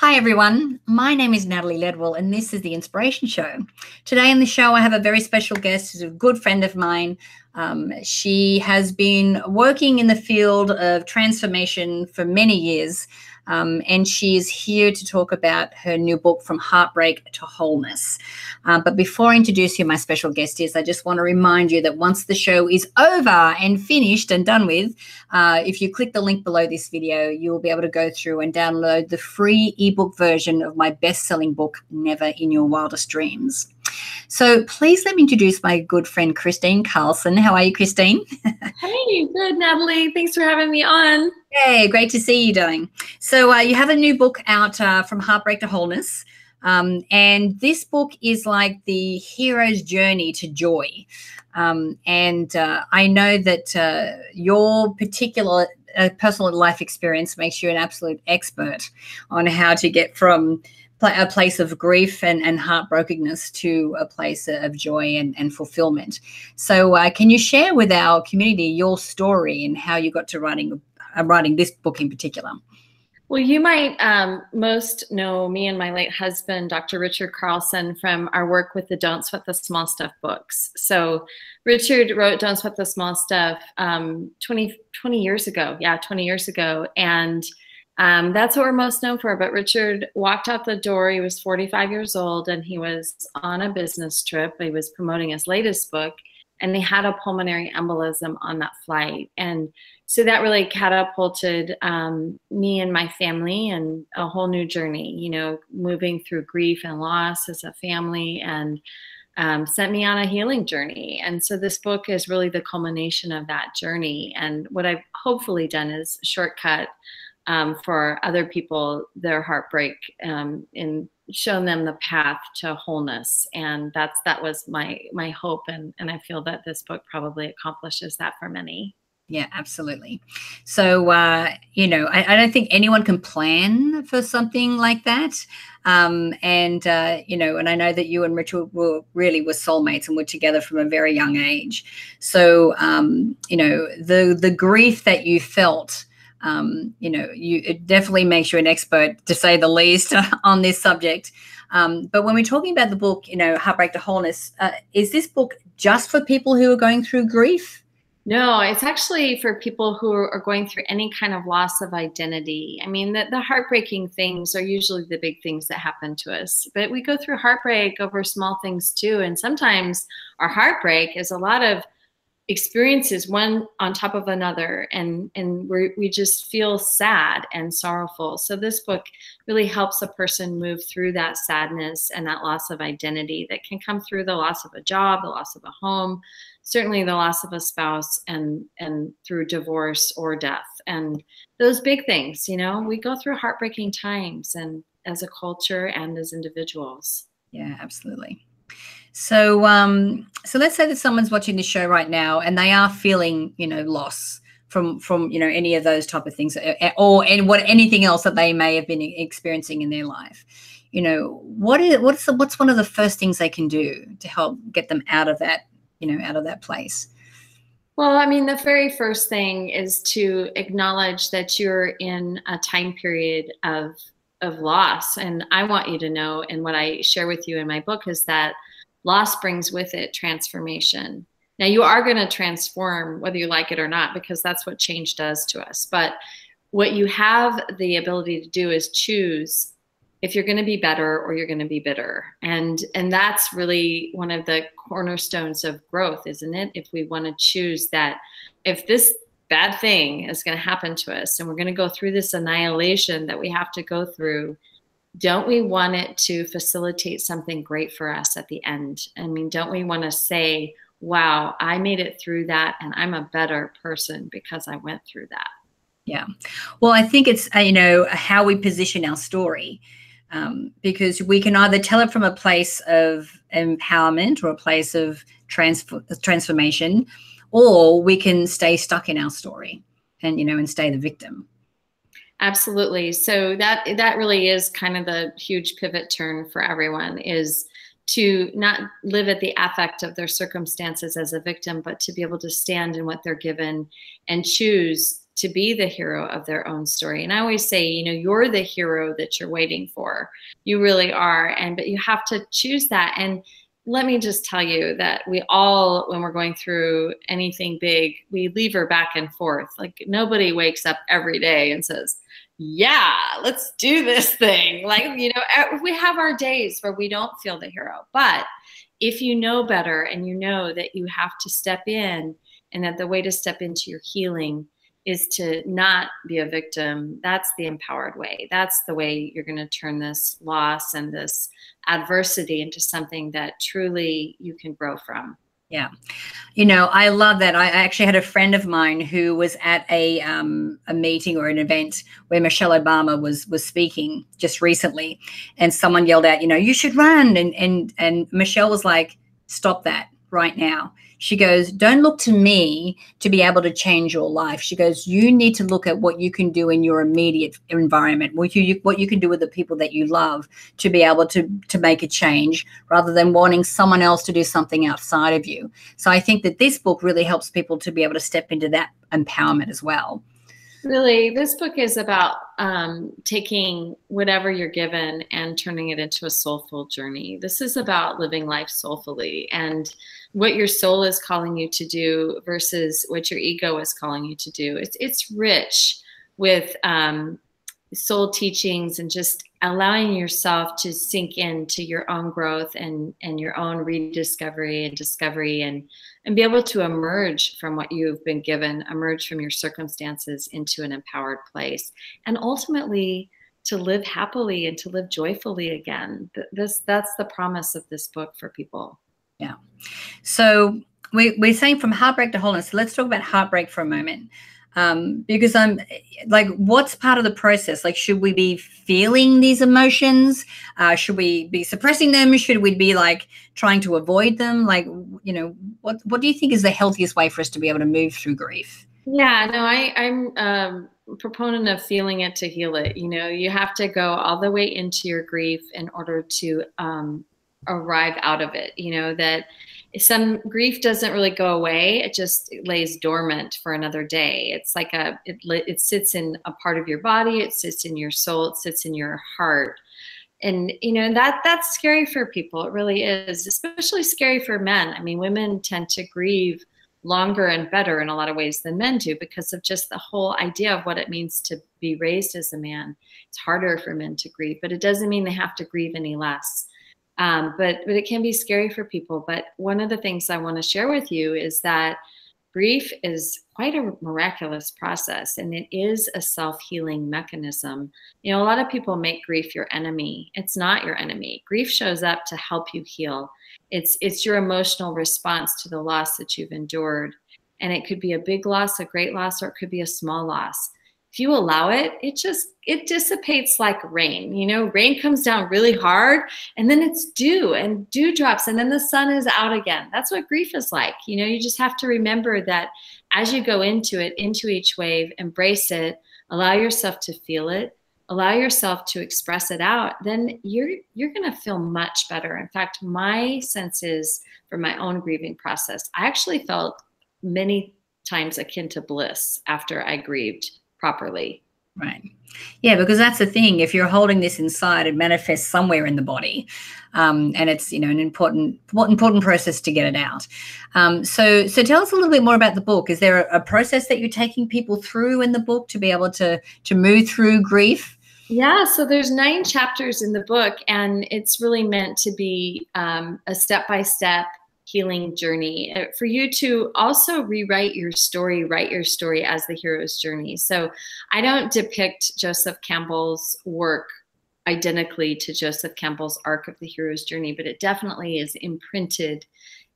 Hi, everyone. My name is Natalie Ledwell, and this is The Inspiration Show. Today on the show, I have a very special guest who's a good friend of mine. Um, she has been working in the field of transformation for many years. Um, and she is here to talk about her new book, From Heartbreak to Wholeness. Uh, but before I introduce you, my special guest is, I just want to remind you that once the show is over and finished and done with, uh, if you click the link below this video, you'll be able to go through and download the free ebook version of my best selling book, Never in Your Wildest Dreams. So please let me introduce my good friend Kristine Carlson. How are you, Kristine? hey, good, Natalie. Thanks for having me on. Hey, great to see you, darling. So uh, you have a new book out uh, from Heartbreak to Wholeness. Um, and this book is like the hero's journey to joy. Um, and uh, I know that uh, your particular uh, personal life experience makes you an absolute expert on how to get from a place of grief and, and heartbrokenness to a place of joy and, and fulfillment. So, uh, can you share with our community your story and how you got to writing uh, writing this book in particular? Well, you might um, most know me and my late husband, Dr. Richard Carlson, from our work with the Don't Sweat the Small Stuff books. So, Richard wrote Don't Sweat the Small Stuff um, 20, 20 years ago. Yeah, 20 years ago. And um, that's what we're most known for. But Richard walked out the door. He was 45 years old and he was on a business trip. He was promoting his latest book and they had a pulmonary embolism on that flight. And so that really catapulted um, me and my family and a whole new journey, you know, moving through grief and loss as a family and um, sent me on a healing journey. And so this book is really the culmination of that journey. And what I've hopefully done is shortcut um, for other people their heartbreak um, and shown them the path to wholeness. And that's that was my my hope. And and i feel that this book probably accomplishes that for many. Yeah absolutely. So uh you know I, I don't think anyone can plan for something like that. Um and uh you know and i know that you and richard were really were soulmates and were together from a very young age. So um you know the the grief that you felt um, you know, you it definitely makes you an expert to say the least on this subject. Um, but when we're talking about the book, you know, Heartbreak to Wholeness, uh, is this book just for people who are going through grief? No, it's actually for people who are going through any kind of loss of identity. I mean, the, the heartbreaking things are usually the big things that happen to us, but we go through heartbreak over small things too. And sometimes our heartbreak is a lot of experiences one on top of another and and we we just feel sad and sorrowful. So this book really helps a person move through that sadness and that loss of identity that can come through the loss of a job the loss of a home certainly the loss of a spouse and and through divorce or death. And those big things you know we go through heartbreaking times and as a culture and as individuals. Yeah absolutely so, um, so let's say that someone's watching this show right now and they are feeling, you know, loss from from you know any of those type of things, eh, eh, or and what anything else that they may have been experiencing in their life. You know, what is what's the, what's one of the first things they can do to help get them out of that, you know, out of that place? Well, I mean, the very first thing is to acknowledge that you're in a time period of of loss, and I want you to know, and what I share with you in my book is that loss brings with it transformation. Now, you are going to transform whether you like it or not, because that's what change does to us. But what you have the ability to do is choose if you're going to be better or you're going to be bitter and and that's really one of the cornerstones of growth isn't it if we want to choose that if this bad thing is going to happen to us and we're going to go through this annihilation that we have to go through don't we want it to facilitate something great for us at the end? I mean, don't we want to say, wow, I made it through that and I'm a better person because I went through that? Yeah. Well, I think it's, uh, you know, how we position our story. Um, because we can either tell it from a place of empowerment or a place of transfer, transformation, or we can stay stuck in our story and, you know, and stay the victim. Absolutely. So that that really is kind of the huge pivot turn for everyone is to not live at the affect of their circumstances as a victim, but to be able to stand in what they're given and choose to be the hero of their own story. And I always say, you know, you're the hero that you're waiting for. You really are. And but you have to choose that. And let me just tell you that we all, when we're going through anything big, we lever back and forth. Like nobody wakes up every day and says, yeah, let's do this thing. Like, you know, we have our days where we don't feel the hero. But if you know better and you know that you have to step in and that the way to step into your healing is to not be a victim. That's the empowered way. That's the way you're going to turn this loss and this adversity into something that truly you can grow from. Yeah. You know, I love that. I actually had a friend of mine who was at a um, a meeting or an event where Michelle Obama was was speaking just recently and someone yelled out, you know, you should run and and and Michelle was like, stop that right now. She goes, Don't look to me to be able to change your life. She goes, You need to look at what you can do in your immediate environment, what you what you can do with the people that you love to be able to to make a change rather than wanting someone else to do something outside of you. So I think that this book really helps people to be able to step into that empowerment as well. Really, this book is about um, taking whatever you're given and turning it into a soulful journey. This is about living life soulfully and what your soul is calling you to do versus what your ego is calling you to do. It's it's rich with um, soul teachings and just allowing yourself to sink into your own growth and and your own rediscovery and discovery and and be able to emerge from what you've been given emerge from your circumstances into an empowered place. And ultimately to live happily and to live joyfully again. This that's the promise of this book for people. Yeah. So we, we're saying from heartbreak to wholeness. So let's talk about heartbreak for a moment um, because I'm like, what's part of the process? Like, should we be feeling these emotions? Uh, should we be suppressing them? Should we be like trying to avoid them? Like, you know, what what do you think is the healthiest way for us to be able to move through grief? Yeah, no, I, I'm um, proponent of feeling it to heal it. You know, you have to go all the way into your grief in order to um, arrive out of it. You know that some grief doesn't really go away. It just lays dormant for another day. It's like a it, it sits in a part of your body. It sits in your soul. It sits in your heart. And you know that that's scary for people. It really is especially scary for men. I mean women tend to grieve longer and better in a lot of ways than men do because of just the whole idea of what it means to be raised as a man. It's harder for men to grieve but it doesn't mean they have to grieve any less um, but but it can be scary for people. But one of the things I want to share with you is that grief is quite a miraculous process and it is a self-healing mechanism. You know a lot of people make grief your enemy. It's not your enemy. Grief shows up to help you heal. It's it's your emotional response to the loss that you've endured. And it could be a big loss a great loss or it could be a small loss if you allow it, it just it dissipates like rain. You know, rain comes down really hard and then it's dew and dew drops and then the sun is out again. That's what grief is like. You know, you just have to remember that as you go into it, into each wave, embrace it, allow yourself to feel it, allow yourself to express it out, then you're you're going to feel much better. In fact, my sense is for my own grieving process, I actually felt many times akin to bliss after I grieved properly. Right. Yeah, because that's the thing. If you're holding this inside, it manifests somewhere in the body, um, and it's you know an important important process to get it out. Um, so so tell us a little bit more about the book. Is there a, a process that you're taking people through in the book to be able to to move through grief? Yeah, so there's nine chapters in the book, and it's really meant to be um, a step by step healing journey. Uh, for you to also rewrite your story write your story as the hero's journey. So i don't depict joseph campbell's work identically to joseph campbell's arc of the hero's journey but it definitely is imprinted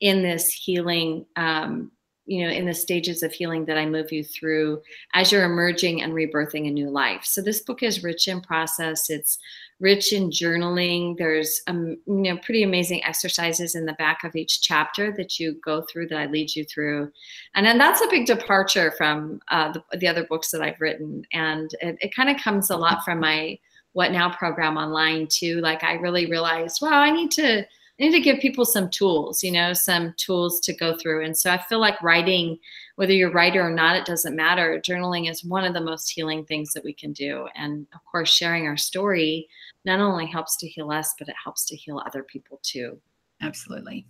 in this healing um, you know in the stages of healing that i move you through as you're emerging and rebirthing a new life. So this book is rich in process. It's rich in journaling. There's um, you know pretty amazing exercises in the back of each chapter that you go through that I lead you through, and then that's a big departure from uh, the, the, other books that I've written, and it, it kind of comes a lot from my What Now program online too. Like I really realized, wow, I need to I need to give people some tools, you know, some tools to go through. And so I feel like writing, whether you're a writer or not, it doesn't matter. Journaling is one of the most healing things that we can do. And of course, sharing our story not only helps to heal us, but it helps to heal other people too. Absolutely.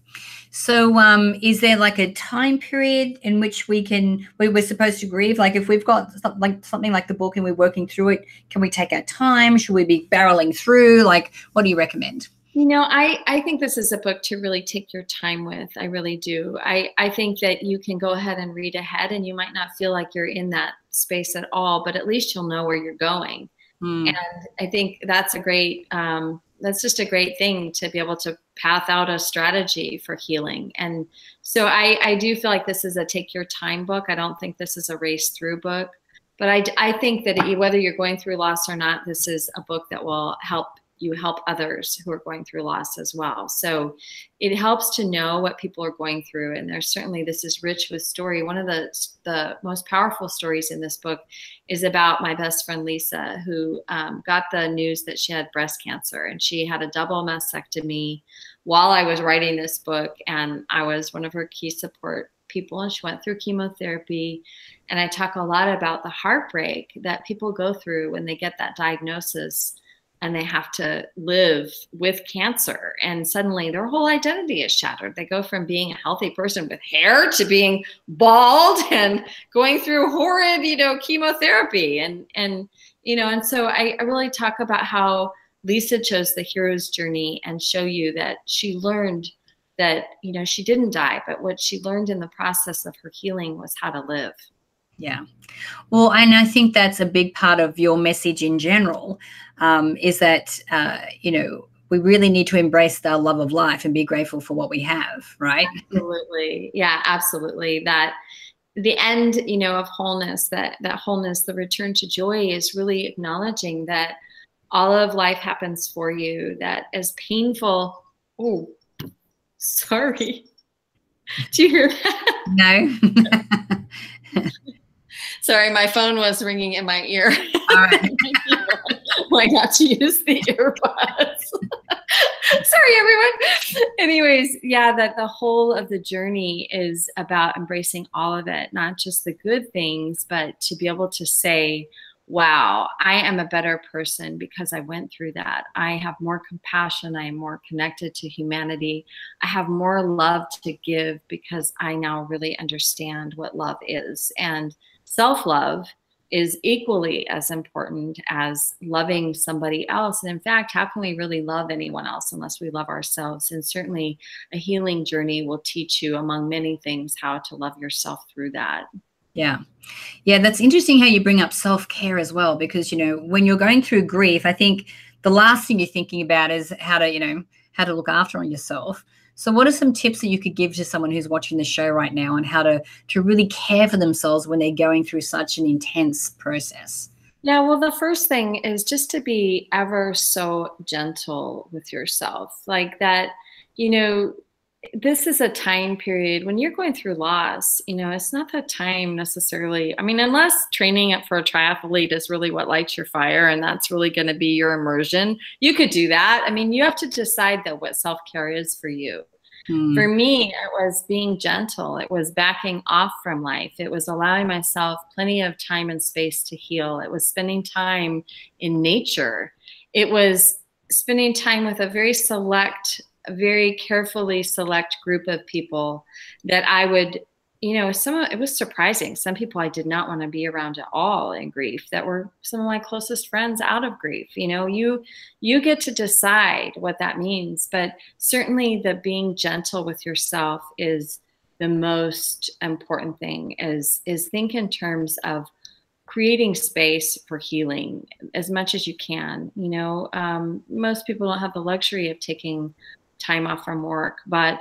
So, um, is there like a time period in which we can we were supposed to grieve? Like, if we've got something like something like the book and we're working through it, can we take our time? Should we be barreling through? Like, what do you recommend? You know, I, I think this is a book to really take your time with. I really do. I, I think that you can go ahead and read ahead and you might not feel like you're in that space at all, but at least you'll know where you're going. Mm. And I think that's a great, um, that's just a great thing to be able to path out a strategy for healing. And so I, I do feel like this is a take your time book. I don't think this is a race through book, but I, I think that whether you're going through loss or not, this is a book that will help you help others who are going through loss as well. So it helps to know what people are going through. And there's certainly, this is rich with story. One of the, the most powerful stories in this book is about my best friend Lisa, who um, got the news that she had breast cancer and she had a double mastectomy while I was writing this book. And I was one of her key support people and she went through chemotherapy and i talk a lot about the heartbreak that people go through when they get that diagnosis and they have to live with cancer. And suddenly their whole identity is shattered. They go from being a healthy person with hair to being bald and going through horrid you know chemotherapy. And and you know and so I, I really talk about how lisa chose the hero's journey and show you that she learned that you know she didn't die but what she learned in the process of her healing was how to live yeah. Well, and I think that's a big part of your message in general um, is that, uh, you know, we really need to embrace the love of life and be grateful for what we have, right? Absolutely. Yeah, absolutely. That the end, you know, of wholeness, that that wholeness, the return to joy is really acknowledging that all of life happens for you, that as painful, oh, sorry. Do you hear that? No. Sorry, my phone was ringing in my ear. All right. Why not to use the earbuds? Sorry, everyone. Anyways, yeah, that the whole of the journey is about embracing all of it, not just the good things, but to be able to say, wow, I am a better person because I went through that. I have more compassion. I am more connected to humanity. I have more love to give because I now really understand what love is. And self love is equally as important as loving somebody else. And in fact, how can we really love anyone else unless we love ourselves? And certainly, a healing journey will teach you, among many things, how to love yourself through that. Yeah. Yeah, that's interesting how you bring up self care as well, because, you know, when you're going through grief, I think the last thing you're thinking about is how to, you know, how to look after on yourself. So, what are some tips that you could give to someone who's watching the show right now on how to to really care for themselves when they're going through such an intense process? Yeah, well, the first thing is just to be ever so gentle with yourself. Like that, you know, this is a time period when you're going through loss, you know, it's not that time necessarily. I mean, unless training up for a triathlete is really what lights your fire and that's really going to be your immersion, you could do that. I mean, you have to decide though what self care is for you. Hmm. For me, it was being gentle. It was backing off from life. It was allowing myself plenty of time and space to heal. It was spending time in nature. It was spending time with a very select a very carefully select group of people that I would, you know, some it was surprising. Some people I did not want to be around at all in grief that were some of my closest friends out of grief. You know, you you get to decide what that means, but certainly the being gentle with yourself is the most important thing is is think in terms of creating space for healing as much as you can. You know, um, most people don't have the luxury of taking time off from work, but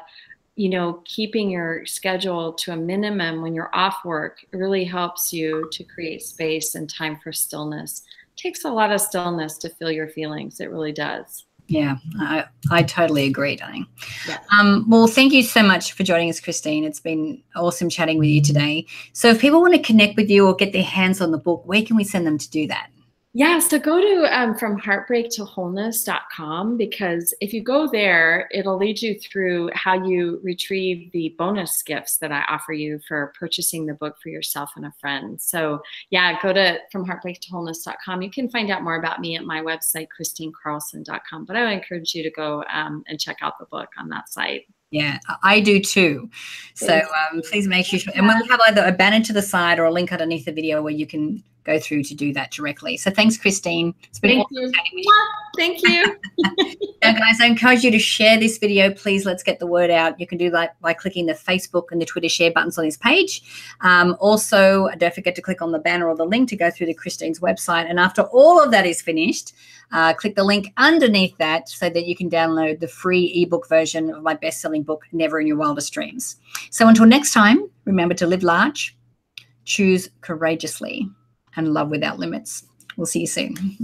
you know, keeping your schedule to a minimum when you're off work really helps you to create space and time for stillness. It takes a lot of stillness to feel your feelings. It really does. Yeah, I, I totally agree, darling. Yeah. Um, well, thank you so much for joining us, Kristine. It's been awesome chatting with you today. So, if people want to connect with you or get their hands on the book, where can we send them to do that? Yeah, so go to um, from heartbreak to wholeness.com because if you go there, it'll lead you through how you retrieve the bonus gifts that I offer you for purchasing the book for yourself and a friend. So, yeah, go to from heartbreak to wholeness.com. You can find out more about me at my website, kristinecarlson.com. But I would encourage you to go um, and check out the book on that site. Yeah, I do too. So um, please make sure, and we'll have either a banner to the side or a link underneath the video where you can go through to do that directly. So thanks, Kristine. It's been Thank awesome you. Thank you. now, guys, I encourage you to share this video. Please, let's get the word out. You can do that by clicking the Facebook and the Twitter share buttons on this page. Um, also, don't forget to click on the banner or the link to go through to Kristine's website. And after all of that is finished, uh, click the link underneath that so that you can download the free ebook version of my best-selling book, Never in Your Wildest Dreams. So until next time, remember to live large, choose courageously, and love without limits. We'll see you soon.